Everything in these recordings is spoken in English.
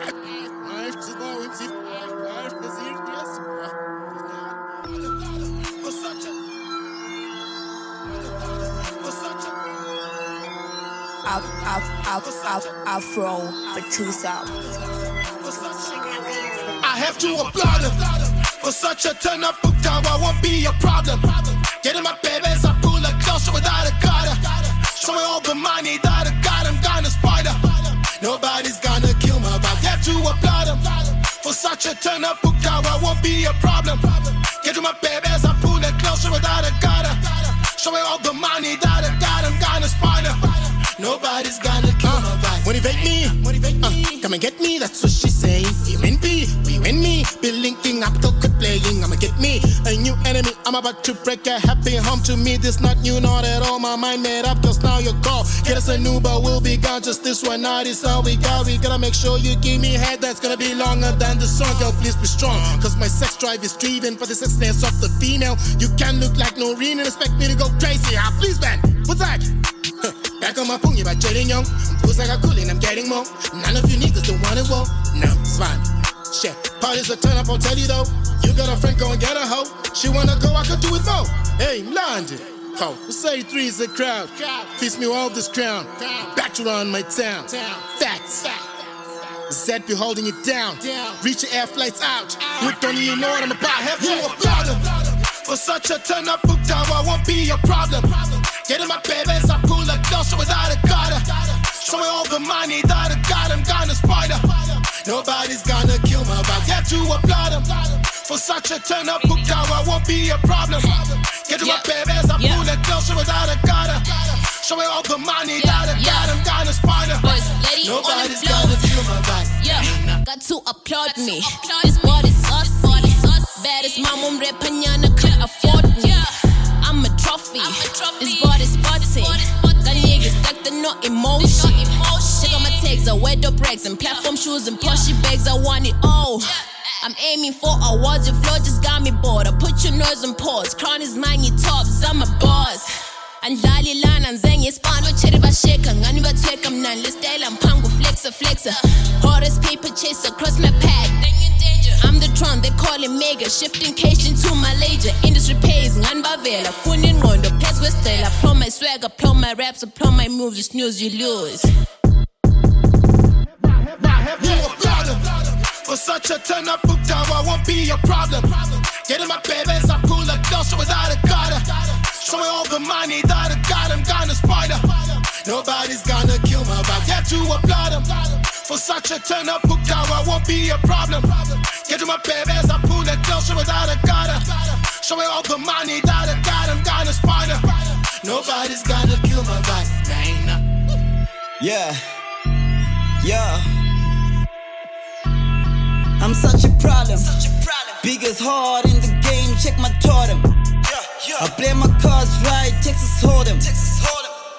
Up, up, up, up, up, roll the two. I have to applaud him for such a turn up book down. I won't be a problem. Getting my babies, I pull a closer without a cutter. me all the money that I got, I'm gonna spider. Nobody's a turn up. I won't be a problem. Getting my babies, I pull it closer without a cutter. Show me all the money that I got. I'm gonna spider. Nobody's gonna kill my vibe. Motivate me, motivate me. Uh, come and get me, that's what she's saying. You and me, we and me. Be I'm about to break a happy home to me. This not new, not at all. My mind made up, just now your call. Get us a new, but we'll be gone. Just this one night is all we got. We gotta make sure you give me head that's gonna be longer than the song. Girl, please be strong. Cause my sex drive is driven for the sexiness of the female. You can't look like Noreen and expect me to go crazy. Ah, please, man. What's that? Back on my pony by Jalen Young. Who's like a cool I'm getting more. None of you niggas don't want it, well. No, it's fine. Shit, parties a turn up, I'll tell you though. You got a friend, go and get a hoe. She wanna go, I could do it more. Hey, London. Oh, say three is the crowd. Feast me all this crown. Back to run my town. Facts. Zed be holding it down. Reach your air flights out. You don't even know what I'm about. Have you applaud him for such a turn up book down? I won't be a problem. Getting my babies, I pull a closer without a gutter. Show me all the money that I got. I'm gonna spider. Nobody's gonna kill my vibe. Have to applaud him for such a turn up book down. I won't be a problem. Getting my babies, I pull a closer without a gutter. Show me all the money that I got. I'm gonna spider. First lady on the Nobody's floor. gonna kill my vibe. Yeah, got to applaud me. This body's saucy. Baddest mom on repanyana can't afford me. I'm a trophy. This body's spotty. Got niggas stuck to no emotion. Check out my tags, I wear dope rags and platform shoes and poshy bags. I want it all. I'm aiming for awards. Your flow just got me bored. I put your nose on pause. Crown is mine, your tops. I'm a boss. andlali lana nze ngespana batsheri basheka ngani batheka mnani lestyle mpango flexa flexa hottest paper chaser cross my path I'm the tron, they call it mega. Shifting cash into my ledger Industry pays, ngani bavela Funa ingqondo, phezu kwesicela Apply my swag, apply my raps, apply my moves. You snooze, you lose. You applaud him for such a turn up book down. I won't be a problem. Getting my babies, I pull a closer without a gutter. Show me all the money that I got. I'm gonna spider. Nobody's gonna kill my vibe. Have to applaud him for such a turn up book down. I won't be a problem. Getting my babies, I pull a closer without a gutter. Show me all the money that I got. I'm gonna spider. Nobody's gonna kill my vibe. Yeah. Yeah. I'm such a problem. Such a problem. Biggest heart in the game, check my totem. I play my cards right, Texas Hold'em.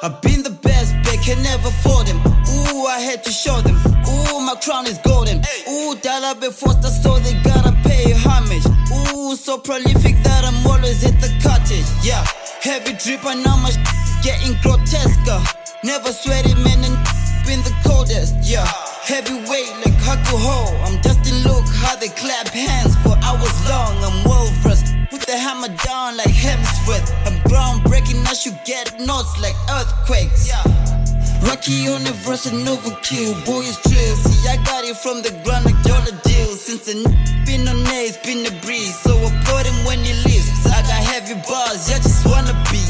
I've been the best, they can never afford them. Ooh, I had to show them. Ooh, my crown is golden. Ooh, dollar before the so they gotta pay homage. Ooh, so prolific that I'm always at the cottage. Yeah, heavy drip and now my getting grotesque. Never sweaty, man, and been the coldest. Yeah, ah. Heavyweight like Hakuho. I'm just in look how they clap hands for hours long. I'm well first. Put the hammer down like Hemsworth. I'm groundbreaking, I should get notes like earthquakes. Yeah. Rockie on the verse and overkill, boy is drill. See, I got it from the ground like dollar deal. Since the n- been on air, it's been a breeze. So applaud him when he leaves. I got heavy bars, you just wanna be.